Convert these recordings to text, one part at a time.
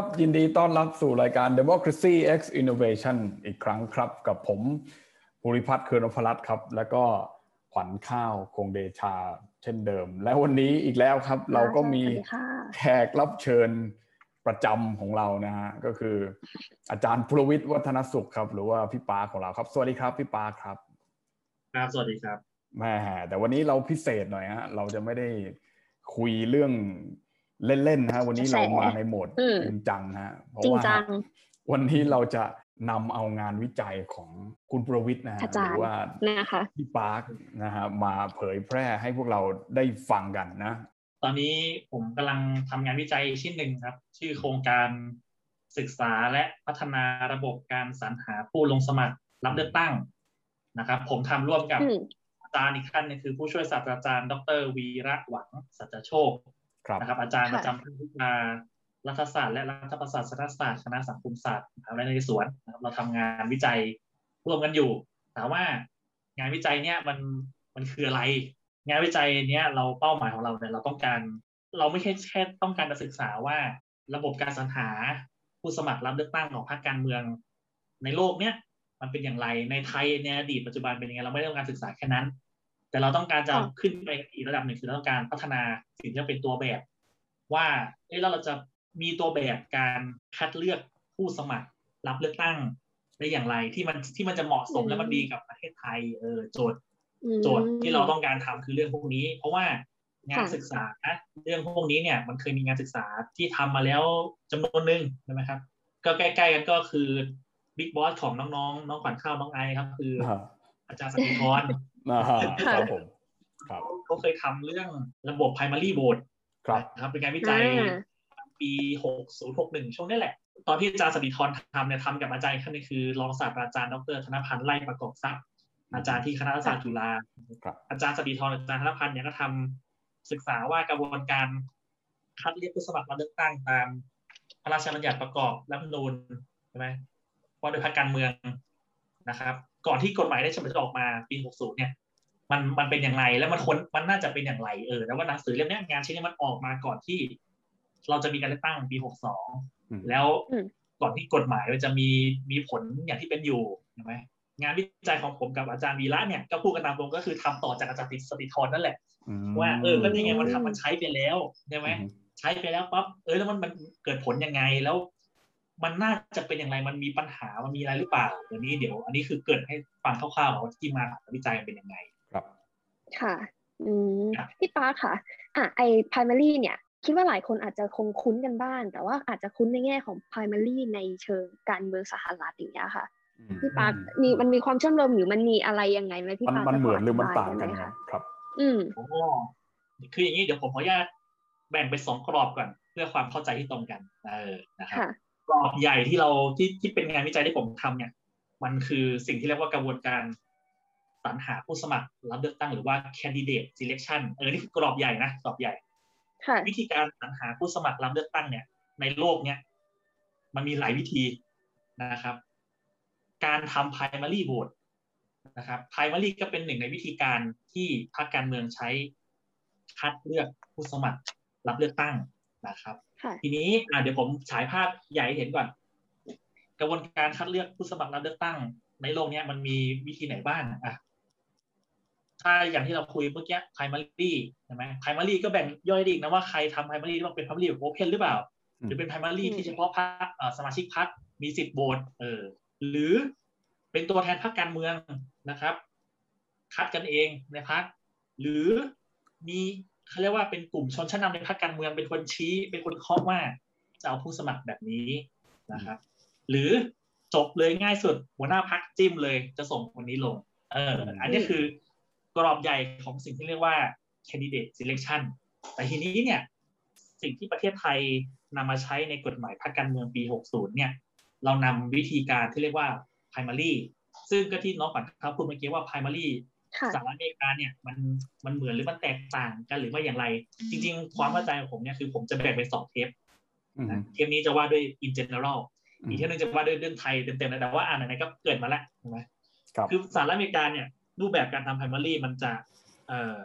วัสดีครับ ยินดีต้อนรับสู่รายการ Democracy X Innovation อีกครั้งครับ กับผมภูริพัฒน์เคือนพลัตน์ครับ แล้วก็ขวัญข้าวคงเดชาเช่นเดิม และวันนี้อีกแล้วครับ เราก็มีแขกรับเชิญประจำของเรานะฮะก็คือ อาจารย์พลวิทย์วัฒนสุขครับ หรือว่าพี่ปาของเราครับ สวัสดีครับพี่ปาครับครับสวัสดีครับแม่แต่วันนี้เราพิเศษหน่อยฮะเราจะไม่ได้คุยเรื่อง เล่นๆนะฮะวันนี้เรามาในโหมดจริงจังฮะเพราะว่าวันนี้เราจะนำเอางานวิจัยของคุณประวิทย์นะฮะหรือว่าพี่ปาร์คนะฮะมาเผยแพร่ให้พวกเราได้ฟังกันนะ ตอนนี้ผมกำลังทำงานวิจัยชิ้นหนึ่งครับ ชื่อโครงการศึกษาและพัฒนาระบบการสรรหาผู้ลงสมัครรับเลือกตั้งนะครับ ผมทำร่วมกับอาจารย์อีกท่านนึงคือผู้ช่วยศาสตราจารย์ ดรวีระหวังสัจโชค นะครับ อาจารย์ประจำภาควิชารัฐศาสตร์และรัฐประศาสนศาสตร์คณะสังคมศาสตร์มหาวิทยาลัยนเรศวรนะครับเราทำงานวิจัยร่วมกันอยู่ถามว่างานวิจัยเนี้ยมันมันคืออะไร งานวิจัยเนี้ยเราเป้าหมายของเราเนี่ยเราต้องการเราไม่ใช่แค่ต้องการจะศึกษาว่า ระบบการสรรหาผู้สมัครรับเลือกตั้งของพรรคการเมือง ในโลกเนี้ยมันเป็นอย่างไรในไทยในอดีตปัจจุบันเป็นยังไงเราไม่ได้ต้องการศึกษาแค่นั้น แต่เราต้องการจะขึ้นไปอีกระดับหนึ่งคือเราต้องการพัฒนาสิ่งที่เป็นตัวแบบ ว่าเอ้แล้วเราจะมีตัวแบบการคัดเลือกผู้สมัคร รับเลือกตั้งได้อย่างไรที่มันที่มันจะเหมาะสมและมันดีกับประเทศไทยเออโจทย์โจทย์ที่เราต้องการทำคือเรื่องพวกนี้ เพราะว่างานศึกษาเรื่องพวกนี้เนี่ย มันเคยมีงานศึกษาที่ทำมาแล้วจำนวนหนึ่งใช่ไหมครับ ก็ใกล้ๆกันก็คือ big boss ของน้องๆ น้องขวัญข้าวน้องไอครับ คือ อาจารย์สติธรครับผมเขาเคยทำเรื่องระบบ primary vote ครับเป็นการวิจัยปีหกศูนย์หกหนึ่งช่วงนี้แหละ ตอนที่อาจารย์สติธรทำเนี่ยทำกับอาจารย์ท่านนี้คือรองศาสตราจารย์ดรธนพันธ์ไล่ประกอบทรัพย์อาจารย์ที่คณะรัฐศาสตร์จุฬาอาจารย์สติธรอาจารย์ธนพันธ์เนี่ยก็ทำศึกษาว่ากระบวนการคัดเลือกผู้สมัครรับเลือกตั้งตามพระราชบัญญัติประกอบรัฐธรรมนูญใช่ไหมว่าโดยพรรคการเมืองนะครับ ก่อนที่กฎหมายได้ฉบับออกมาปี 60 เนี่ย มันมันเป็นอย่างไรแล้วมันควรมันน่าจะเป็นอย่างไรเออแล้วว่าหนังสือเล่มนี้งานชิ้นนี้มันออกมาก่อนที่ เราจะมีการเลือกตั้งปี 62 แล้วก่อนที่กฎหมายมันจะมีมีผลอย่างที่เป็นอยู่ใช่ไหมงานวิจัยของผมกับอาจารย์วีระเนี่ยก็พูดกันตามตรงก็คือทำต่อจากอาจารย์ติสติธรนั่นแหละ ว่าเออก็ยังไงมันทำมันใช้ไปแล้วใช่ไหมใช้ไปแล้วปั๊บเออแล้วมันมันเกิดผลยังไงแล้ว มันน่าจะเป็นอย่างไรมันมีปัญหามันมีอะไรหรือเปล่าเดี๋ยวนี้เดี๋ยว อันนี้คือเกิดให้ฟังคร่าวๆว่าที่มาของวิจัยเป็นยังไง ครับ ค่ะ อืมพี่ป้าค่ะ อะไอ primary เนี่ยคิดว่าหลายคนอาจจะคงคุ้นกันบ้าง แต่ว่าอาจจะคุ้นในแง่ของ primary ในเชิงการเมืองสหรัฐอย่างเงี้ยค่ะพี่ปามีมันมีความเชื่อมโยงหรือมันมีอะไรยังไงไหมพี่ปามันเหมือนหรือมันต่างกันครับ อืมโอ้คืออย่างนี้เดี๋ยวผมขออนุญาตแบ่งเป็นสองกรอบก่อน เพื่อความเข้าใจที่ตรงกัน เออนะครับ กรอบใหญ่ที่เราที่ที่เป็นงานวิจัยที่ผมทำเนี่ย มันคือสิ่งที่เรียกว่ากระบวนการสรรหาผู้สมัครรับเลือกตั้งหรือว่า candidate selection เออนี่คือกรอบใหญ่นะกรอบใหญ่วิธีการสรรหาผู้สมัครรับเลือกตั้งเนี่ย ในโลกเนี่ยมันมีหลายวิธีนะครับ การทำ primary vote นะครับ primary ก็เป็นหนึ่งในวิธีการที่พรรคการเมืองใช้คัดเลือกผู้สมัครรับเลือกตั้ง นะครับ ทีนี้เดี๋ยวผมฉายภาพใหญ่เห็นก่อน กระบวนการคัดเลือกผู้สมัครรับเลือกตั้ง ในโลกนี้มันมีวิธีไหนบ้างอะถ้าอย่างที่เราคุยเมื่อกี้ primary ใช่ไหม primary ก็แบ่งย่อยดีนะว่าใครทำ primary ต้องเป็น primary แบบ open หรือเปล่า หรือเป็น primary ที่เฉพาะพรรคสมาชิกพรรคมีสิทธิ์โหวตเออ หรือเป็นตัวแทนพรรคการเมืองนะครับ คัดกันเองในพรรคหรือมี เขาเรียกว่าเป็นกลุ่มชนชั้นนาในพรรคการเมืองเป็นคนชี้ เป็นคนเคาะว่าจะเอาผู้สมัครแบบนี้นะครับ หรือจบเลยง่ายสุดหัวหน้าพรรคจิ้มเลยจะส่งคนนี้ลง เออ อันนี้คือกรอบใหญ่ของสิ่งที่เรียกว่า candidate selection แต่ทีนี้เนี่ย สิ่งที่ประเทศไทยนำมาใช้ในกฎหมายพรรคการเมืองปี 60 เนี่ย เรานำวิธีการที่เรียกว่า primary ซึ่งก็ที่น้องขวัญเขาพูดเมื่อกี้ว่า primary สหรัฐอเมริกาเนี่ยมันมันเหมือนหรือมันแตกต่างกันหรือว่าอย่างไร จริง ๆ ความเข้าใจของผมเนี่ยคือผมจะแบ่งเป็นสองเทปเทปนี้จะว่าด้วย in general อีกเทปนึงจะว่าด้วยเรื่องไทยเต็มๆนะแต่ว่าอ่านไหนก็เกิดมาแล้วถูกไหมคือสหรัฐอเมริกาเนี่ยรูปแบบการทำ primary มันจะเอ่อ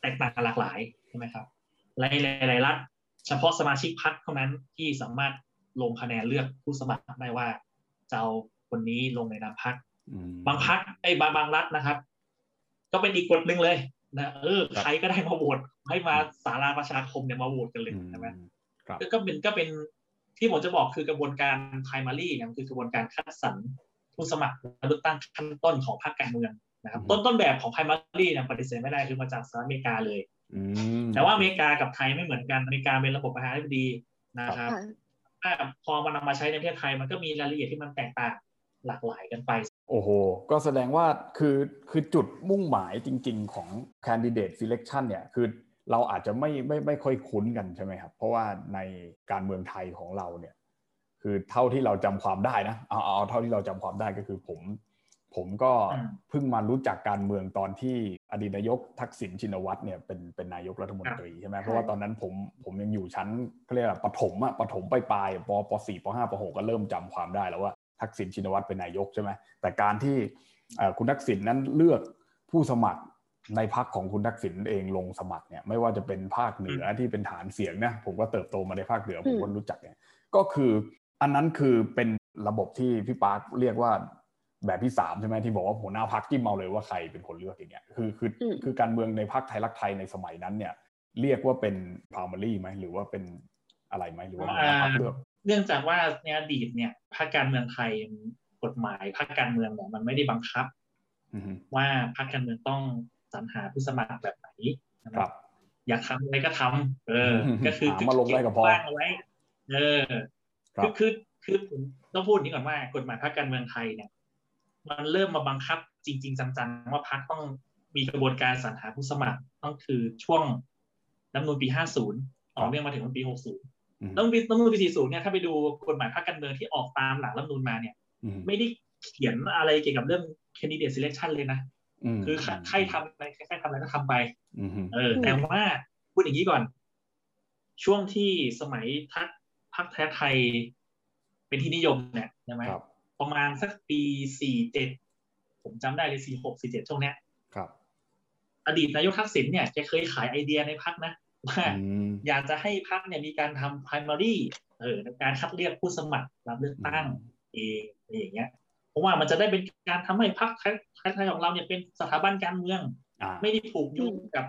แตกต่างกันหลากหลายใช่ไหมครับหลายหลายรัฐเฉพาะสมาชิกพรรคเท่านั้นที่สามารถลงคะแนนเลือกผู้สมัครได้ว่าจะเอาคนนี้ลงในนามพักบางพักไอ้บางบางรัฐนะครับ ก็เป็นอีกกฎหนึ่งเลยนะเออใครก็ได้มาโหวตให้มาสาราประชาคมเนี่ยมาโหวตกันเลยใช่ไหมก็เป็นก็เป็นที่ผมจะบอกคือกระบวนการ primary เนี่ยคือกระบวนการคัดสรรผู้สมัครเลือกตั้งขั้นต้นของพรรคการเมืองนะครับต้นต้นแบบของ primary เนี่ยปฏิเสธไม่ได้คือมาจากสหรัฐอเมริกาเลยแต่ว่าอเมริกากับไทยไม่เหมือนกันอเมริกาเป็นระบบประธานาธิบดีนะครับถ้าพอมันนำมาใช้ในประเทศไทยมันก็มีรายละเอียดที่มันแตกต่างหลากหลายกันไป โอ้โห ก็แสดงว่าคือคือจุดมุ่งหมายจริง ๆ ของ candidate selection เนี่ยคือเราอาจจะไม่ไม่ไม่ค่อยคุ้นกันใช่ไหมครับ เพราะว่าในการเมืองไทยของเราเนี่ยคือเท่าที่เราจำความได้นะเอาเอาเท่าที่เราจำความได้ก็คือผม ผมก็เพิ่งมารู้จักการเมืองตอนที่อดีตนายกทักษิณชินวัตรเนี่ยเป็นเป็นนายกรัฐมนตรีใช่ไหมเพราะว่าตอนนั้นผมผมยังอยู่ชั้นเขาเรียกว่าปฐมอะปฐมปลายปปสี่ปห้าปหกก็เริ่มจำความได้แล้วว่า ทักษิณชินวัตรเป็นนายกใช่ไหมแต่การที่คุณทักษิณนั้นเลือกผู้สมัครในพักของคุณทักษิณเองลงสมัครเนี่ยไม่ว่าจะเป็นภาคเหนือที่เป็นฐานเสียงนะผมก็เติบโตมาในภาคเหนือผมก็รู้จักเนี่ยก็คืออันนั้นคือเป็นระบบที่พี่ปาร์คเรียกว่าแบบที่สามใช่ไหมที่บอกว่าหัวหน้าพักจิ้มเอาเลยว่าใครเป็นคนเลือกอย่างเงี้ยคือคือคือการเมืองในพักไทยรักไทยในสมัยนั้นเนี่ย เรียกว่าเป็นพาวมารีไหมหรือว่าเป็นอะไรไหมหรือว่าพักเลือก เนื่องจากว่าในอดีตเนี่ยพรรคการเมืองไทยกฎหมายพรรคการเมืองเนี่ยมันไม่ได้บังคับว่าพรรคการเมืองต้องสรรหาผู้สมัครแบบไหนครับ อยากทำอะไรก็ทำเออ ก็คือมาลงได้กับพอเอาไว้เออคือคือคือผมต้องพูดนี้ก่อนว่ากฎหมายพรรคการเมืองไทยเนี่ย มันเริ่มมาบังคับจริง ๆ จังๆ ว่าพรรคต้องมีกระบวนการสรรหาผู้สมัครต้องคือช่วงรัฐมนูลปี 50 ต่อเนื่องมาถึงปี 60 รัฐมนูลรัฐมนูลปี40เนี่ยถ้าไปดูกฎหมายพรรคการเมืองที่ออกตามหลังรัฐมนูลมาเนี่ย ไม่ได้เขียนอะไรเกี่ยวกับเรื่อง candidate selection เลยนะคือใครทำอะไรใครทำอะไรก็ทำไปเออ แต่ว่าพูดอย่างนี้ก่อน ช่วงที่สมัยพักพักแท้ไทย เป็นที่นิยมเนี่ยใช่ไหมประมาณสักปีสี่เจ็ดผมจำได้เลยสี่หกสี่เจ็ดช่วงเนี้ยครับ อดีตนายกทักษิณเนี่ยแกเคยขายไอเดียในพักนะ ว่าอยากจะให้พักเนี่ยมีการทำ primary เออในการคัดเลือกผู้สมัครรับเลือกตั้งเองอะไรอย่างเงี้ยเพราะว่ามันจะได้เป็นการทำให้พรรคไทยของเราเนี่ยเป็นสถาบันการเมือง ไม่ได้ผูกโยงกับ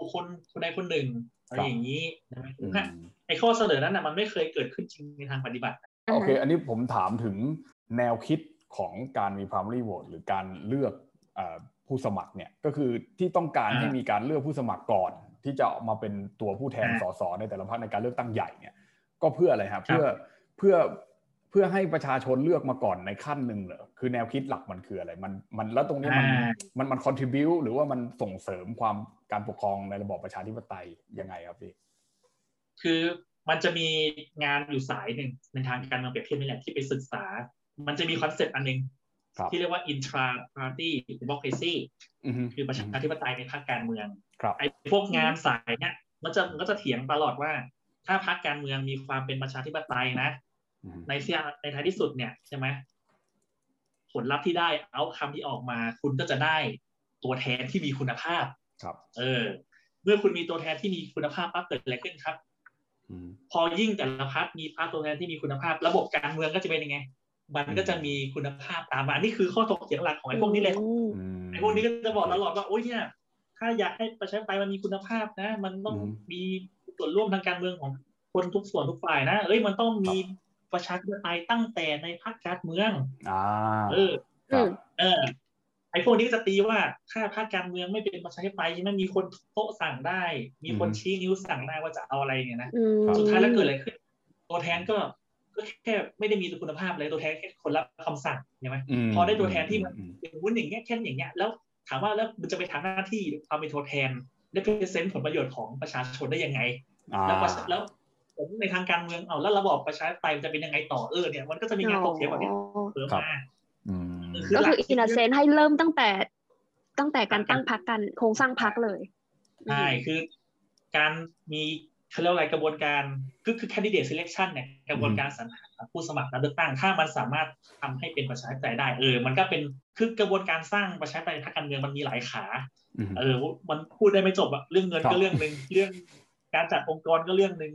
บุคคลคนใดคนหนึ่งอะไรอย่างนี้นะไอ้ข้อเสนอนั้นนะมันไม่เคยเกิดขึ้นจริงในทางปฏิบัติ โอเค อันนี้ผมถามถึงแนวคิดของการมี primary vote หรือการเลือกผู้สมัครเนี่ยก็คือที่ต้องการให้มีการเลือกผู้สมัครก่อน ที่จะมาเป็นตัวผู้แทนสสในแต่ละพรรคในการเลือกตั้งใหญ่เนี่ย ก็เพื่ออะไรครับเพื่อเพื่อเพื่อให้ประชาชนเลือกมาก่อนในขั้นหนึ่งเหรอคือแนวคิดหลักมันคืออะไร มันมันแล้วตรงนี้มันมันมันคอนทิบิวหรือว่ามันส่งเสริมความการปกครองในระบอบประชาธิปไตยยังไงครับพี่คือมันจะมีงานอยู่สายหนึ่งในทางการเมืองเปรียบเทียบนี่แหละที่ไปศึกษา มันจะมี concept อันหนึ่ง ที่เรียกว่า intra party democracy คือประชาธิปไตยในพรรคการเมืองไอ้พวกงานสายเนี้ยมันจะมันก็จะเถียงตลอดว่า ถ้าพรรคการเมืองมีความเป็นประชาธิปไตยนะ ในเสียในท้ายที่สุดเนี่ยใช่ไหมผลลัพธ์ที่ได้ outcome ที่ออกมา คุณก็จะได้ตัวแทนที่มีคุณภาพ ครับ เออ เมื่อคุณมีตัวแทนที่มีคุณภาพปั๊บเกิดอะไรขึ้นครับพอยิ่งแต่ละพักมีพรรคตัวแทนที่มีคุณภาพ ระบบการเมืองก็จะเป็นยังไง มันก็จะมีคุณภาพตามมานี่คือข้อถกเถียงหลักของไอ้พวกนี้เลยไอ้พวกนี้ก็จะบอกตลอดว่าโอ้ยเนี่ย ถ้าอยากให้ประชาธิปไตยมันมีคุณภาพนะ มันต้องมีส่วนร่วมทางการเมืองของคนทุกส่วนทุกฝ่ายนะเอ้ยมันต้องมีประชาธิปไตยตั้งแต่ในพรรคการเมืองอ่าเออเออไอ้พวกนี้จะตีว่าถ้าพรรคการเมืองไม่เป็นประชาธิปไตยไม่มีคนโต๊ะสั่งได้ มีคนชี้นิ้วสั่งได้ว่าจะเอาอะไรเนี่ยนะสุดท้ายแล้วเกิดอะไรขึ้น ตัวแทนก็ ก็แค่ไม่ได้มีคุณภาพเลยตัวแทนแค่คนรับคำสั่งใช่ไหมพอได้ตัวแทนที่มันเป็นวุ้นอย่างเงี้ยแค่อย่างเงี้ยแล้วถามว่าแล้วมันจะไปทำหน้าที่ความเป็นตัวแทนได้เปอร์เซ็นต์ผลประโยชน์ของประชาชนได้ยังไงแล้วแล้วผมในทางการเมืองเอาแล้วระบอบประชาธิปไตยจะเป็นยังไงต่อเออเนี่ยมันก็จะมีงานถกเถียงแบบนี้เพิ่มมาก็คืออินเซนให้เริ่มตั้งแต่ตั้งแต่การตั้งพักกันโครงสร้างพักเลยใช่คือการมี เขาเรียกอะไรกระบวนการคือคือ candidate selection เนี่ยกระบวนการสรรหาผู้สมัครรับเลือกตั้ง ถ้ามันสามารถทำให้เป็นประชาธิปไตยได้เออ มันก็เป็นคือกระบวนการสร้างประชาธิปไตยทางการเมืองมันมีหลายขา เออ มันพูดได้ไม่จบอะเรื่องเงินก็เรื่องหนึ่งเรื่องการจัดองค์กรก็เรื่องหนึ่ง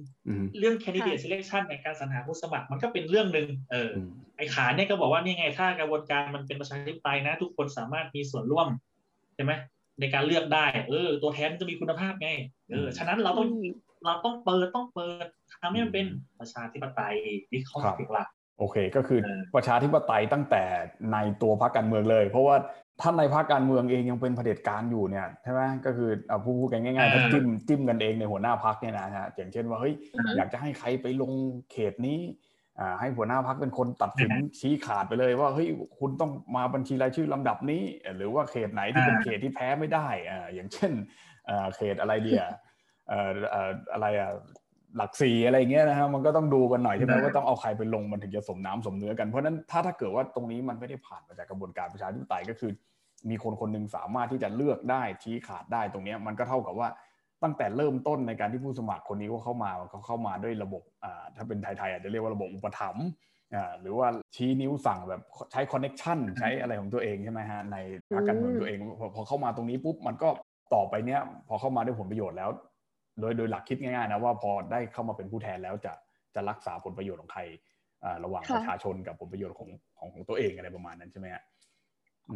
เรื่อง candidate selection ในการสรรหาผู้สมัครมันก็เป็นเรื่องหนึ่งเออไอ้ขาเนี่ยก็บอกว่านี่ไงถ้ากระบวนการมันเป็นประชาธิปไตยนะ ทุกคนสามารถมีส่วนร่วมใช่ไหมในการเลือกได้ เออ ตัวแทนจะมีคุณภาพไง เออ ฉะนั้นเราต้อง เราต้องเปิดต้องเปิดทำให้มันเป็นประชาธิปไตยที่เขาเรียกว่าโอเคก็คือประชาธิปไตยตั้งแต่ในตัวพรรคการเมืองเลย เพราะว่าท่านในพรรคการเมืองเองยังเป็นเผด็จการอยู่เนี่ยใช่ไหมก็คือเอาพูดกันง่ายๆถ้าจิ้มจิ้มกันเองในหัวหน้าพรรคเนี่ยนะฮะอย่างเช่นว่าเฮ้ยอยากจะให้ใครไปลงเขตนี้ให้หัวหน้าพักเป็นคนตัดสินชี้ขาดไปเลยว่าเฮ้ยคุณต้องมาบัญชีรายชื่อลำดับนี้ หรือว่าเขตไหนที่เป็นเขตที่แพ้ไม่ได้อ่าอย่างเช่นเขตอะไรเดีย อะไรอะหลักสี่อะไรเงี้ยนะฮะมันก็ต้องดูกันหน่อยใช่ไหมว่าต้องเอาใครไปลงมันถึงจะสมน้ำสมเนื้อกันเพราะนั้นถ้าถ้าเกิดว่าตรงนี้มันไม่ได้ผ่านมาจากกระบวนการประชาธิปไตยก็คือ มีคนคนหนึ่งสามารถที่จะเลือกได้ชี้ขาดได้ตรงนี้มันก็เท่ากับว่าตั้งแต่เริ่มต้นในการที่ผู้สมัครคนนี้เขาเข้ามาเขาเข้ามาด้วยระบบอ่าถ้าเป็นไทยๆอาจจะเรียกว่าระบบอุปถัมภ์อ่าหรือว่าชี้นิ้วสั่งแบบใช้คอนเน็ชันใช้อะไรของตัวเองใช่ไหมฮะในพรรคการเมืองตัวเองพอเข้ามาตรงนี้ปุ๊บมันก็ต่อไปเนี้ยพอเข้ามาด้วยผลประโยชน์แล้ว โดยโดยหลักคิดง่ายๆนะว่าพอได้เข้ามาเป็นผู้แทนแล้วจะจะรักษาผลประโยชน์ของใครระหว่างประชาชนกับผลประโยชน์ของของของตัวเองอะไรประมาณนั้นใช่ไหมฮะ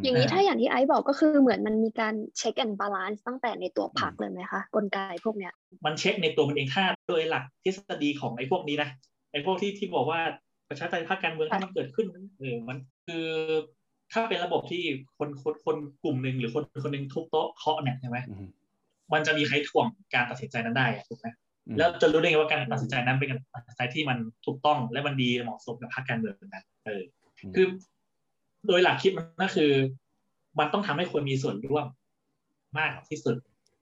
อย่างนี้ถ้าอย่างที่ไอซ์บอกก็คือเหมือนมันมีการ check and balance ตั้งแต่ในตัวพรรคเลยไหมคะกลไกพวกเนี้ย มันเช็คในตัวมันเองค่าโดยหลักทฤษฎีของไอ้พวกนี้นะไอ้พวกที่ที่บอกว่าประชาธิปไตยพรรคการเมืองถ้ามันเกิดขึ้นเออมันคือถ้าเป็นระบบที่คนคนคนกลุ่มหนึ่งหรือคนคนหนึ่งทุบโต๊ะเคาะเนี่ยใช่ไหม มันจะมีใครถ่วงการตัดสินใจนั้นได้ถูกไหมแล้วจะรู้ได้ไงว่าการตัดสินใจนั้นเป็นการตัดสินใจที่มันถูกต้องและมันดีเหมาะสมกับพรรคการเมืองนั้นเออคือ โดยหลักคิดมันก็คือ มันต้องทำให้คนมีส่วนร่วมมากที่สุด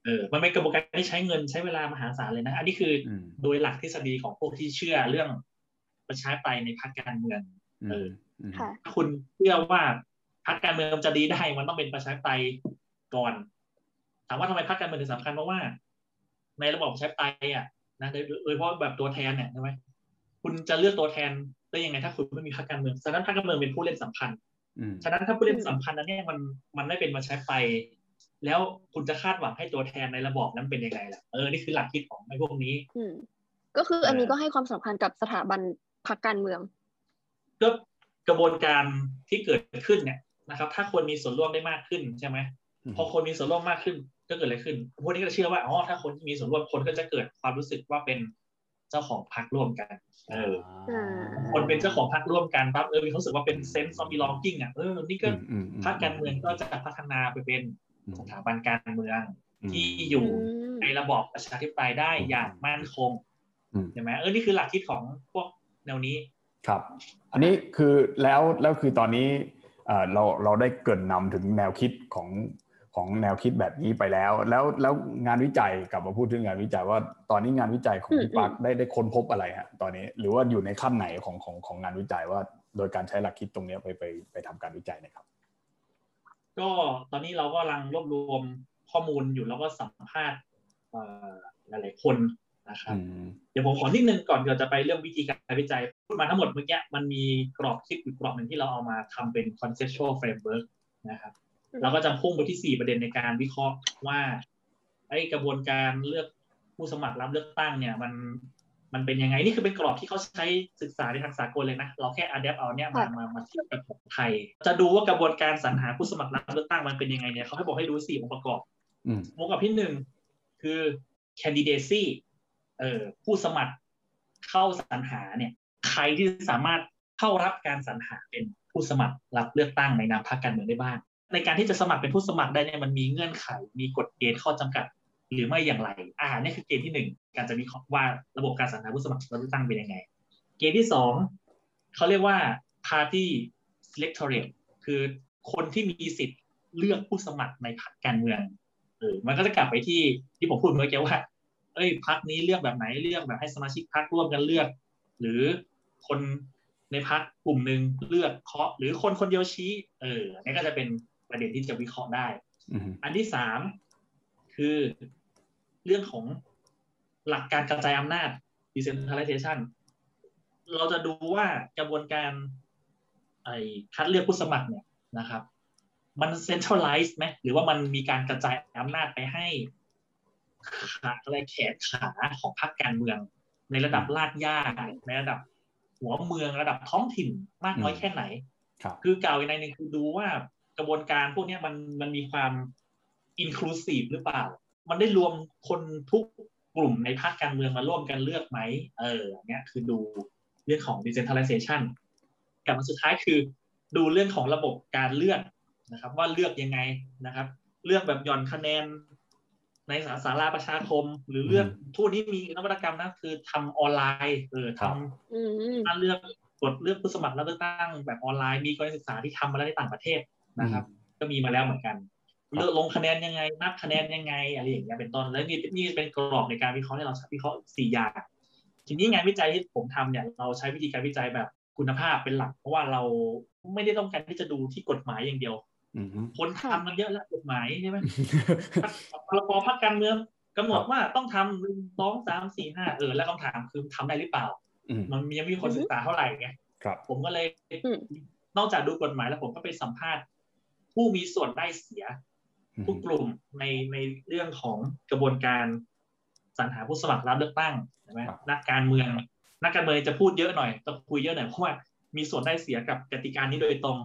เออ มันไม่กระบวนการที่ใช้เงินใช้เวลามหาศาลเลยนะ อันนี้คือโดยหลักทฤษฎีของพวกที่เชื่อเรื่องประชาธิปไตยในพรรคการเมือง เออถ้าคุณเชื่อว่าพรรคการเมืองจะดีได้ มันต้องเป็นประชาธิปไตยก่อนถามว่าทำไมพรรคการเมืองถึงสำคัญเพราะว่า ในระบบประชาธิปไตยอะนะโดยเฉพาะแบบตัวแทนเนี่ยใช่ไหมคุณจะเลือกตัวแทนได้ยังไงถ้าคุณไม่มีพรรคการเมืองฉะนั้นพรรคการเมืองเป็นผู้เล่นสำคัญฉะนั้นถ้าผู้เล่นสัมพันธ์นั้นเนี่ยมันมันไม่เป็นมาใช้ไป แล้วคุณจะคาดหวังให้ตัวแทนในระบอบนั้นเป็นยังไงล่ะเออนี่คือหลักคิดของไอ้พวกนี้ก็คืออันนี้ก็ให้ความสำคัญกับสถาบันพรรคการเมืองก็กระบวนการที่เกิดขึ้นเนี่ยนะครับ ถ้าคนมีส่วนร่วมได้มากขึ้นใช่ไหมพอคนมีส่วนร่วมมากขึ้น ก็เกิดอะไรขึ้น พวกนี้ก็เชื่อว่า อ๋อ ถ้าคนมีส่วนร่วมคนก็จะเกิดความรู้สึกว่าเป็นเจ้าของพรรคร่วมกัน เออ คนเป็นเจ้าของพรรคร่วมกันปั๊บ เออมีความรู้สึกว่าเป็นเซนส์ซอมบี้ลองกิ้งอะ เออ นี่ก็พรรคการเมืองก็จะพัฒนาไปเป็นสถาบันการเมือง ที่อยู่ในระบอบประชาธิปไตยได้อย่างมั่นคงใช่ไหมเออ นี่คือหลักคิดของพวกแนวนี้ ครับ อันนี้คือแล้วแล้วคือตอนนี้เราเราได้เกิดนำถึงแนวคิดของ ของแนวคิดแบบนี้ไปแล้ว แล้วแล้วงานวิจัยกลับมาพูดถึงงานวิจัยว่าตอนนี้งานวิจัยของพี่ปักได้ได้ค้นพบอะไรฮะตอนนี้หรือว่าอยู่ในขั้นไหนของของของงานวิจัยว่า โดยการใช้หลักคิดตรงนี้ไปไปไปทำการวิจัยนะครับ ก็ตอนนี้เราก็กำลังรวบรวมข้อมูลอยู่แล้วก็สัมภาษณ์หลายๆคนนะครับเดี๋ยวผมขอนิดนึงก่อนเดี๋ยวจะไปเรื่องวิธีการวิจัยพูดมาทั้งหมดเมื่อกี้มันมีกรอบคิดอีกกรอบหนึ่งที่เราเอามาทำเป็น conceptual framework นะครับ เราก็จะพุ่งไปที่สี่ประเด็นในการวิเคราะห์ว่าไอ้กระบวนการเลือกผู้สมัครรับเลือกตั้งเนี่ยมันมันเป็นยังไงนี่คือเป็นกรอบที่เขาใช้ศึกษาในทางสากลเลยนะ เราแค่อัดแอปเอาเนี่ยมามามาเทียบกับของไทย จะดูว่ากระบวนการสรรหาผู้สมัครรับเลือกตั้งมันเป็นยังไงเนี่ยเขาให้บอกให้ดูสี่องค์ประกอบองค์ประกอบที่หนึ่งคือ candidacy เอ่อผู้สมัครเข้าสรรหาเนี่ย ใครที่สามารถเข้ารับการสรรหาเป็นผู้สมัครรับเลือกตั้งในนามพรรคการเมืองได้บ้าง ในการที่จะสมัครเป็นผู้สมัครได้เนี่ยมันมีเงื่อนไข มีกฎเกณฑ์ข้อจำกัด หรือไม่อย่างไรอ่านี่คือเกณฑ์ที่หนึ่งการจะมีว่าระบบการสรรหาผู้สมัครเลือกตั้งเป็นยังไง เกณฑ์ที่สองเขาเรียกว่า party electorate คือคนที่มีสิทธิ์เลือกผู้สมัครในพรรคการเมืองเออมันก็จะกลับไปที่ที่ผมพูดเมื่อกี้ว่า เอ้ยพรรคนี้เลือกแบบไหนเลือกแบบให้สมาชิกพรรคร่วมกันเลือก หรือคนในพรรคกลุ่มหนึ่งเลือกเคาะหรือคนคนเดียวชี้ เออนี่ก็จะเป็น ประเด็นที่จะวิเคราะห์ได้ อันที่สามคือเรื่องของหลักการกระจายอำนาจ decentralization เราจะดูว่ากระบวนการไอ้คัดเลือกผู้สมัครเนี่ยนะครับ มัน centralized ไหมหรือว่ามันมีการกระจายอำนาจไปให้ขาอะไรแขนขาของพรรคการเมือง ในระดับลาดย่าในระดับหัวเมืองระดับท้องถิ่นมากน้อยแค่ไหน คือเก่าในนึงคือดูว่า กระบวนการพวกนี้มันมันมีความอินคลูซีฟหรือเปล่า มันได้รวมคนทุกกลุ่มในภาคการเมืองมาร่วมกันเลือกไหม เออเนี่ยคือดูเรื่องของ decentralization กับมันสุดท้ายคือดูเรื่องของระบบการเลือกนะครับ ว่าเลือกยังไงนะครับ เลือกแบบหย่อนคะแนนในสาสาราประชาคม หรือเลือกทุกนี้มีนวัตกรรมนะคือทำออนไลน์เออทำการเลือกกดเลือกผู้สมัครแล้วเลือกตั้งแบบออนไลน์มีกรณีศึกษาที่ทำมาแล้วในต่างประเทศ นะครับ ก็มีมาแล้วเหมือนกันเลือกลงคะแนนยังไง นับคะแนนยังไงอะไรอย่างเงี้ยเป็นต้นแล้วนี่นี่เป็นกรอบในการวิเคราะห์ที่เราใช้วิเคราะห์สี่อย่างทีนี้งานวิจัยที่ผมทำเนี่ยเราใช้วิธีการวิจัยแบบคุณภาพเป็นหลัก เพราะว่าเราไม่ได้ต้องการที่จะดูที่กฎหมายอย่างเดียวคนทำมันเยอะแล้วกฎหมายใช่ไหมพรบพักการเมืองกำหนดว่าต้องทำหนึ่งสองสามสี่ห้าเออแล้วคำถามคือทำได้หรือเปล่า มันยังมีคนศึกษาเท่าไหร่ไงผมก็เลยนอกจากดูกฎหมายแล้วผมก็ไปสัมภาษณ์ ผู้มีส่วนได้เสียทุกกลุ่มในในเรื่องของกระบวนการสรรหาผู้สมัครรับเลือกตั้งใช่ไหมนักการเมือง นักการเมืองจะพูดเยอะหน่อยจะคุยเยอะหน่อยเพราะว่ามีส่วนได้เสียกับกติกานี้โดยตรง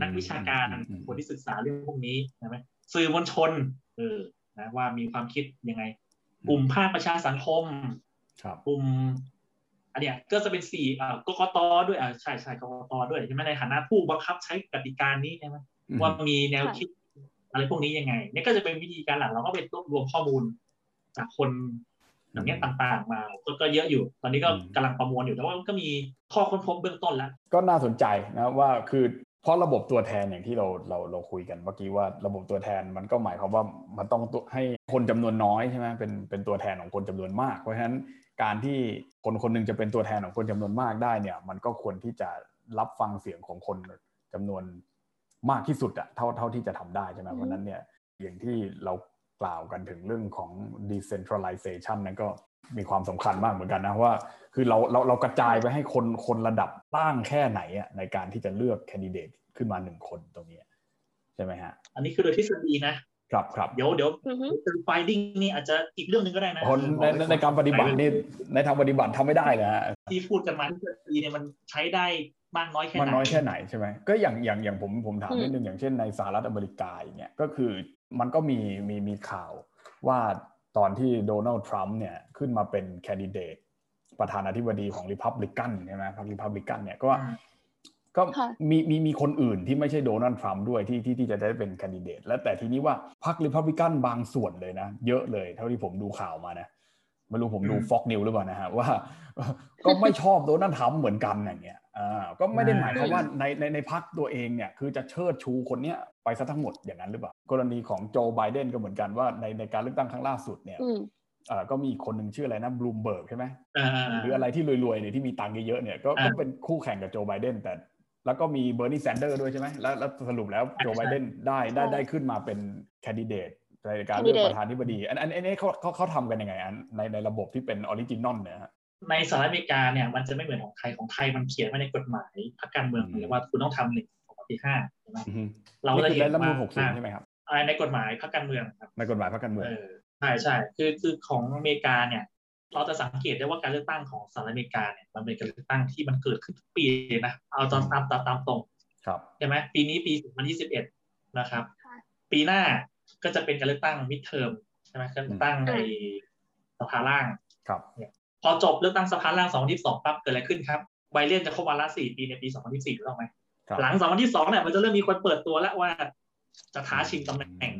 นักวิชาการคนที่ศึกษาเรื่องพวกนี้ใช่ไหมสื่อมวลชนเออนะว่ามีความคิดยังไง กลุ่มภาคประชาสังคมกลุ่มอันเนี้ยก็จะเป็นสี่อ่ากกตด้วยอ่าใช่ใช่กกตด้วยใช่ไหมในฐานะผู้บังคับใช้กติกานี้ใช่ไหม ว่ามีแนวคิดอะไรพวกนี้ยังไงนี่ก็จะเป็นวิธีการหลักเราก็ไปรวบรวมข้อมูลจากคนอย่างเงี้ยต่างๆมาก็เยอะอยู่ ตอนนี้ก็กำลังประมวลอยู่แต่ว่าก็มีข้อค้นพบเบื้องต้นแล้ว ก็น่าสนใจนะว่าคือเพราะระบบตัวแทนอย่างที่เราเราเราคุยกันเมื่อกี้ว่าระบบตัวแทนมันก็หมายความว่ามันต้องให้คนจำนวนน้อยใช่ไหมเป็นเป็นตัวแทนของคนจำนวนมาก เพราะฉะนั้นการที่คนคนนึงจะเป็นตัวแทนของคนจำนวนมากได้เนี่ย มันก็ควรที่จะรับฟังเสียงของคนจำนวน มากที่สุดอะเท่าเท่าที่จะทำได้ใช่ไหมเพราะนั้นเนี่ยอย่างที่เรากล่าวกันถึงเรื่องของ decentralization นั้นก็มีความสำคัญมากเหมือนกันนะว่าคือเราเราเรากระจายไปให้คนคนระดับตั้งแค่ไหนอะในการที่จะเลือกแคนดิเดตขึ้นมาหนึ่งคนตรงนี้ใช่ไหมฮะ อันนี้คือโดยทฤษฎีนะครับครับเดี๋ยวเดี๋ยวเป็นไฟดิ้งนี่อาจจะอีกเรื่องหนึ่งก็ได้นะในในการปฏิบัตินี่ในทางปฏิบัติทำไม่ได้เลยฮะที่พูดกันมาทฤษฎีเนี่ยมันใช้ได้ มากน้อยแค่ไหนมากน้อยแค่ไหนใช่ไหมก็อย่างอย่างอย่างผมผมถามนิดนึงอย่างเช่นในสหรัฐอเมริกาอย่างเงี้ยก็คือมันก็มีมีมีข่าวว่าตอนที่โดนัลด์ทรัมป์เนี่ยขึ้นมาเป็นแคนดิเดตประธานาธิบดีของริพับลิกันใช่ไหมพรรคริพับลิกันเนี่ยก็ก็มีมีมีคนอื่นที่ไม่ใช่โดนัลด์ทรัมป์ด้วยที่ที่ที่จะได้เป็นแคนดิเดต และแต่ทีนี้ว่าพรรคริพับลิกันบางส่วนเลยนะ เยอะเลยเท่าที่ผมดูข่าวมานะ ไม่รู้ผมดู Fox News หรือเปล่านะฮะว่า ก็ไม่ชอบโดนัลด์ทรัมป์เหมือนกันอย่างเงี้ยอ่าก็ไม่ได้หมายความว่าในในในพรรคตัวเองเนี่ยคือจะเชิดชูคนเนี้ยไปซะทั้งหมดอย่างนั้นหรือเปล่ากรณีของโจไบเดนก็เหมือนกันว่าในในการเลือกตั้งครั้งล่าสุดเนี่ยอ่าก็มีคนหนึ่งชื่ออะไรนะบลูมเบิร์กใช่ไหมหรืออะไรที่รวยๆเนี่ยที่มีตังค์เยอะๆเนี่ยก็ก็เป็นคู่แข่งกับโจไบเดนแต่แล้วก็มีเบอร์นีแซนเดอร์ด้วยใช่ไหมแล้วสรุปแล้วโจไบเดนได้ได้ได้ขึ้นมาเป็นแคนดิเดต ในการเลือกประธานาธิบดี อันอันนี้เขาเขาเขาทำกันยังไงอันในในระบบที่เป็น original เนี่ยในสหรัฐอเมริกาเนี่ยมันจะไม่เหมือนของไทยของไทยมันเขียนไว้ในกฎหมายพรรคการเมืองเลยว่าคุณต้องทำหนึ่งของปีห้าใช่ไหมเราจะเห็นว่าใช่ไหมครับในกฎหมายพรรคการเมืองครับในกฎหมายพรรคการเมืองใช่ใช่คือคือของอเมริกาเนี่ย เราจะสังเกตได้ว่าการเลือกตั้งของสหรัฐอเมริกาเนี่ยมันเป็นการเลือกตั้งที่มันเกิดขึ้นทุกปีนะเอาตามตามตามตามตรงครับใช่ไหมปีนี้ปี 2021 นะครับ ปีหน้า ก็จะเป็นการเลือกตั้งมิดเทอมใช่ไหมการเลือกตั้งในสภาล่างครับพอจบเลือกตั้งสภาล่าง2022ปั๊บเกิดอะไรขึ้นครับไบเดนจะครบวาระ4ปีในปี2024ถูกต้องไหมหลัง2022เนี่ยมันจะเริ่มมีคนเปิดตัวแล้วว่า จะท้าชิงตำแหน่ง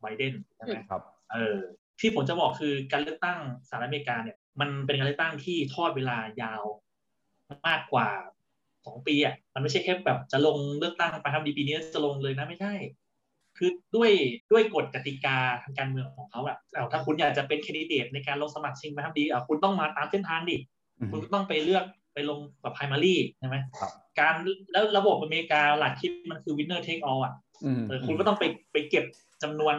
ไบเดนใช่ไหมครับ เออ ที่ผมจะบอกคือการเลือกตั้งสหรัฐอเมริกาเนี่ย มันเป็นการเลือกตั้งที่ทอดเวลายาวมากกว่าสองปีอะมันไม่ใช่แค่แบบจะลงเลือกตั้งไปทำดีปีนี้จะลงเลยนะไม่ใช่ คือด้วยด้วยกฎกติกาทางการเมืองของเขาอะถ้าคุณอยากจะเป็นแคนดิเดตในการลงสมัครชิงไปทำดีอะคุณต้องมาตามเส้นทางดิ คุณต้องไปเลือกไปลงแบบไพรมารีใช่ไหมการแล้วระบบอเมริกาหลักคิดมันคือ winner take all อะคุณก็ต้องไปไปเก็บจำนวน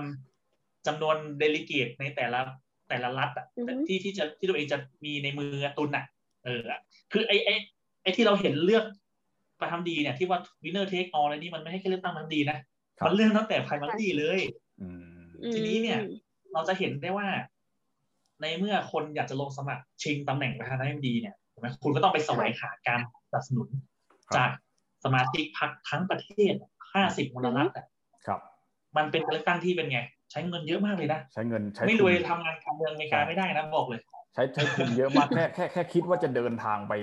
จำนวนเดลิเกตในแต่ละแต่ละรัฐอะที่ที่จะที่ตัวเองจะมีในมือตุนอะ เออคือไอไอไอที่เราเห็นเลือกประทำดีเนี่ยที่ว่า winner take all อะไรนี่มันไม่ให้แค่เลือกตั้งมันดีนะ มันเรื่องตั้งแต่ไพรมารีเลยทีนี้เนี่ยเเราจะเห็นได้ว่า ในเมื่อคนอยากจะลงสมัครชิงตำแหน่งประธานาธิบดีเนี่ยคุณก็ต้องไปแสวงหาการสนับสนุน จากสมาชิกพรรคทั้งประเทศห้าสิบมลรัฐอะครับ มันเป็นการเลือกตั้งที่เป็นไง ใช้เงินเยอะมากเลยนะใช้เงินใช้ไม่รวยทำงานการเมืองอเมริกาไม่ได้นะบอกเลย ใช้ใช้ทุนเยอะมากแค่แค่แค่คิดว่าจะเดินทางไป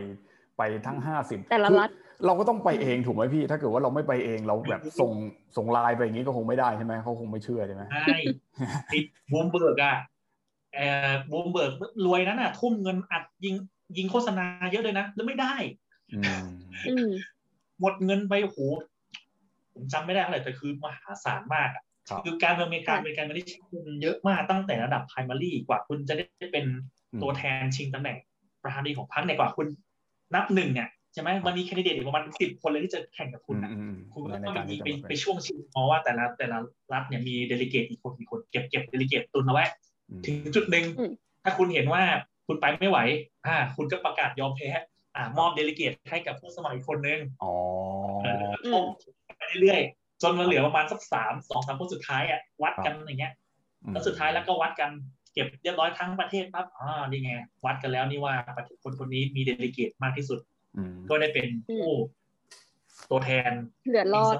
ไปทั้งห้าสิบแต่ละรัฐเราก็ต้องไปเองถูกไหมพี่ ถ้าเกิดว่าเราไม่ไปเองเราแบบส่งส่งไลน์ไปอย่างนี้ก็คงไม่ได้ใช่ไหมเขาคงไม่เชื่อใช่ไหมใช่ติดบลูมเบิร์กอะเอ่อบลูมเบิร์กรวยนั้นอะทุ่มเงินอัดยิงยิงโฆษณาเยอะเลยนะแล้วไม่ได้หมดเงินไปโหผมจำไม่ได้เท่าไหร่แต่คือมหาศาลมากอะคือการเมืองอเมริกาเป็นการเมืองที่ทุนเยอะมากตั้งแต่ระดับ primary กว่าคุณจะได้เป็นตัวแทนชิงตำแหน่งประธานาธิบดีของพรรคเนี่ยกว่าคุณ นับหนึ่งเนี่ยใช่ไหมมันมีแคนดิเดตประมาณสิบคนเลยที่จะแข่งกับคุณนะคุณก็ต้องมีไปไปช่วงชิงเพราะว่าแต่ละแต่ละรัฐเนี่ยมีเดลิเกตอีกคนอีกคนเก็บเก็บเดลิเกตตุนเอาไว้ถึงจุดหนึ่งถ้าคุณเห็นว่าคุณไปไม่ไหว อ่า คุณก็ประกาศยอมแพ้อ่ามอบเดลิเกตให้กับผู้สมัครอีกคนนึงอ๋อไปเรื่อยๆจนมันเหลือประมาณสักสามสองสามคนสุดท้ายอะวัดกันอย่างเงี้ยแล้วสุดท้ายแล้วก็วัดกัน เก็บเรียบร้อยทั้งประเทศปั๊บอ่านี่ไง วัดกันแล้วนี่ว่าคนคนนี้มีเดลิเกตมากที่สุดก็ได้เป็นผู้ตัวแทนเหลือรอด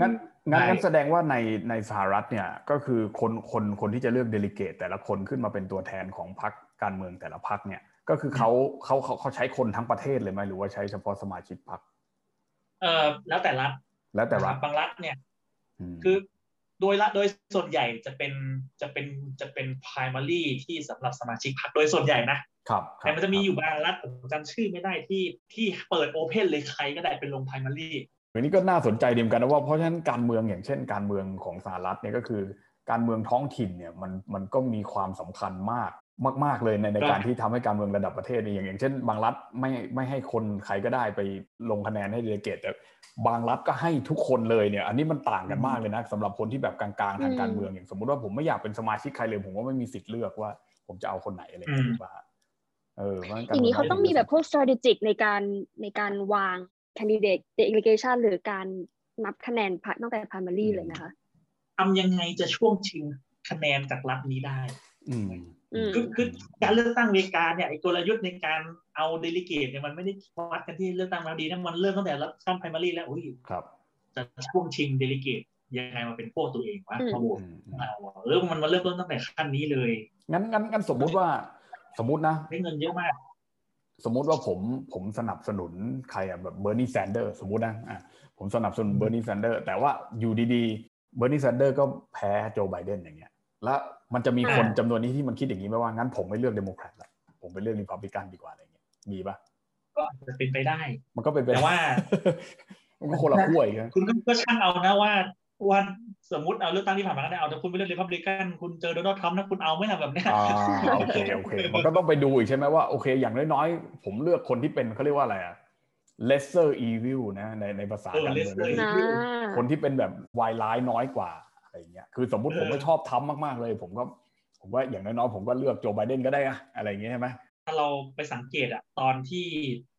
งั้นงั้นแสดงว่าในในสหรัฐเนี่ยก็คือคนคนคนที่จะเลือกเดลิเกต แต่ละคนขึ้นมาเป็นตัวแทนของพรรคการเมืองแต่ละพรรคเนี่ย ก็คือเขาเขาเขาเขาใช้คนทั้งประเทศเลยไหมหรือว่าใช้เฉพาะสมาชิกพรรคเออแล้วแต่รัฐแล้วแต่รัฐบางรัฐเนี่ย คือ โดยละโดยส่วนใหญ่จะเป็นจะเป็นจะเป็น primary ที่สำหรับสมาชิกพรรคโดยส่วนใหญ่นะครับแต่มันจะมีอยู่บางรัฐผมจำชื่อไม่ได้ที่ที่เปิดโอเพนเลยใครก็ได้เป็นลง primary อันนี้ก็น่าสนใจดีเหมือนกันนะว่าเพราะฉะนั้นการเมืองอย่างเช่น การเมืองของสหรัฐเนี่ยก็คือ การเมืองท้องถิ่นเนี่ยมันมันก็มีความสำคัญมากมากๆเลยในในการที่ทำให้การเมืองระดับประเทศนี่อย่างอย่างเช่น บางรัฐไม่ไม่ให้คนใครก็ได้ไปลงคะแนนให้เดลิเกตแต่ บางรัฐก็ให้ทุกคนเลยเนี่ย อันนี้มันต่างกันมากเลยนะสำหรับคนที่แบบกลางๆทางการเมืองอย่างสมมติว่าผมไม่อยากเป็นสมาชิกใครเลยผมว่าไม่มีสิทธิ์เลือกว่า ผมจะเอาคนไหนอะไรอย่างเงี้ยว่าเอออย่างนี้เขาต้องมีแบบพวก strategic ในการในการวาง candidate delegation หรือการนับคะแนนตั้งแต่ primary เลยนะคะทำยังไงจะช่วงชิงคะแนนจากรัฐนี้ได้อืม คือคือการเลือกตั้งอเมริกาเนี่ยไอ้กลยุทธ์ในการเอา delegate เนี่ยมันไม่ได้วัดกันที่เลือกตั้งมาดีนะมันเริ่มตั้งแต่รับขั้น primary แล้วอุ้ยครับจะช่วงชิง delegate ยังไงมาเป็นพวกตัวเองวะพอโหวตเออมันมาเริ่มต้นตั้งแต่ขั้นนี้เลย งั้นงั้นงั้นสมมุติว่าสมมุตินะได้เงินเยอะมาก สมมุติว่าผมผมสนับสนุนใครอะแบบเบอร์นีแซนเดอร์สมมุตินะอะผมสนับสนุนเบอร์นีแซนเดอร์แต่ว่าอยู่ดีๆเบอร์นีแซนเดอร์ก็แพ้โจไบเดนอย่างเงี้ย แล้ว มันจะมีคนจำนวนนี้ที่มันคิดอย่างนี้ไหมว่างั้นผมไม่เลือกเดโมแครตละผมไปเลือกรีพับลิกันดีกว่าอะไรเงี้ยมีปะก็จะเป็นไปได้ มันก็เป็นไปแต่ว่า มันก็คนละขั้วอีกคุณก็ช่างเอานะว่าว่าสมมติเอาเลือกตั้งที่ผ่านมาก็ได้เอาแต่คุณไปเลือกรีพับลิกันคุณเจอโดนัลด์ทรัมป์นะคุณเอาไม่ทำแบบนี้อ่าโอเคโอเค มันก็ต้องไปดูอีกใช่ไหมว่าโอเค อย่างน้อยๆ ผมเลือกคนที่เป็นเขาเรียกว่าอะไรอะ lesser evil นะในในภาษาการเมืองคนที่เป็นแบบวายร้ายน้อยกว่า อะไรเงี้ยคือสมมุติผมไม่ชอบทำมากๆเลย ผมก็ผมว่าอย่างน้อยๆผมก็เลือกโจไบเดนก็ได้อะอะไรอย่างเงี้ยใช่ไหมถ้าเราไปสังเกตอะตอนที่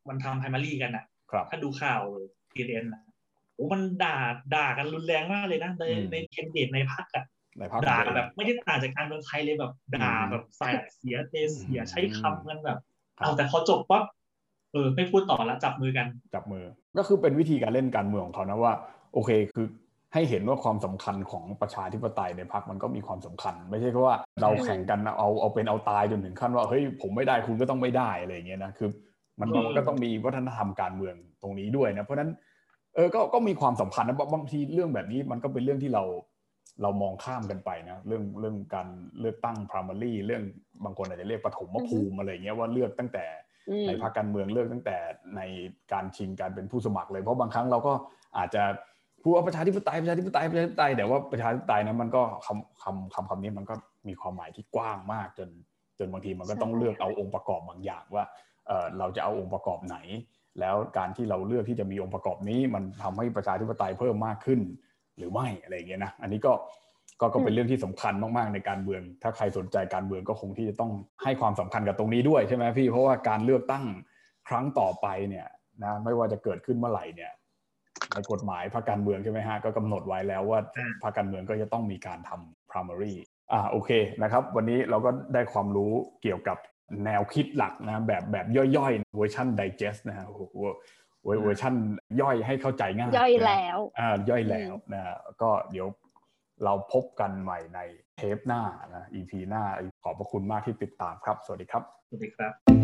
มันทำไพรมารีกันอะถ้าดูข่าวทีเอ็นอะโอ้มันด่าด่ากันรุนแรงมากเลยนะในในเคนเดตในพักอะด่าแบบไม่ได้ต่างจากการเมืองไทยเลยแบบด่าแบบใส่เสียเทเสียใช้คำกันแบบ เอาแต่พอจบปั๊บเออไม่พูดต่อแล้วจับมือกัน จับมือ ก็คือเป็นวิธีการเล่นการเมืองของเขานะว่า โอเคคือ ให้เห็นว่าความสำคัญของประชาธิปไตยในพรรคมันก็มีความสำคัญ ไม่ใช่แค่ว่าเราแข่งกันเอาเอาเป็นเอาตายจนถึงขั้นว่าเฮ้ยผมไม่ได้คุณก็ต้องไม่ได้อะไรอย่างเงี้ยนะคือ มันก็ต้องมีวัฒนธรรมการเมืองตรงนี้ด้วยนะเพราะนั้นเออก็ก็มีความสำคัญนะบางทีเรื่องแบบนี้มันก็เป็นเรื่องที่เราเรามองข้ามกันไปนะเรื่องเรื่องการเลือกตั้ง primary เรื่องบางคนอาจจะเรียกปฐมภูมิอะไรเงี้ยว่าเลือกตั้งแต่ในพรรคการเมืองเลือกตั้งแต่ในการชิงการเป็นผู้สมัครเลยเพราะบางครั้งเราก็อาจจะ พูดว่าประชาธิปไตยประชาธิปไตยประชาธิปไตยแต่ว่าประชาธิปไตยนะมันก็คำคำคำคำนี้มันก็มีความหมายที่กว้างมากจนจนบางทีมันก็ต้องเลือกเอาองค์ประกอบบางอย่างว่าเออเราจะเอาองค์ประกอบไหน แล้วการที่เราเลือกที่จะมีองค์ประกอบนี้มันทำให้ประชาธิปไตยเพิ่มมากขึ้น หรือไม่อะไรอย่างเงี้ยนะอันนี้ก็ก็ก็เป็นเรื่องที่สำคัญมากๆในการเมือง ถ้าใครสนใจการเมืองก็คงที่จะต้องให้ความสำคัญกับตรงนี้ด้วยใช่ไหมพี่เพราะว่าการเลือกตั้งครั้งต่อไปเนี่ยนะไม่ว่าจะเกิดขึ้นเมื่อไหร่เนี่ย ในกฎหมายพรรคการเมืองใช่ไหมฮะก็กำหนดไว้แล้วว่าพรรคการเมืองก็จะต้องมีการทำ primary อ่าโอเคนะครับ วันนี้เราก็ได้ความรู้เกี่ยวกับแนวคิดหลักนะแบบแบบย่อยๆเวอร์ชันไดเจสนะฮะเวอร์ชันย่อยให้เข้าใจง่ายย่อยแล้วอ่าย่อยแล้วนะก็เดี๋ยวเราพบกันใหม่ในเทปหน้านะ EP หน้าขอบพระคุณมากที่ติดตามครับ สวัสดีครับ สวัสดีครับ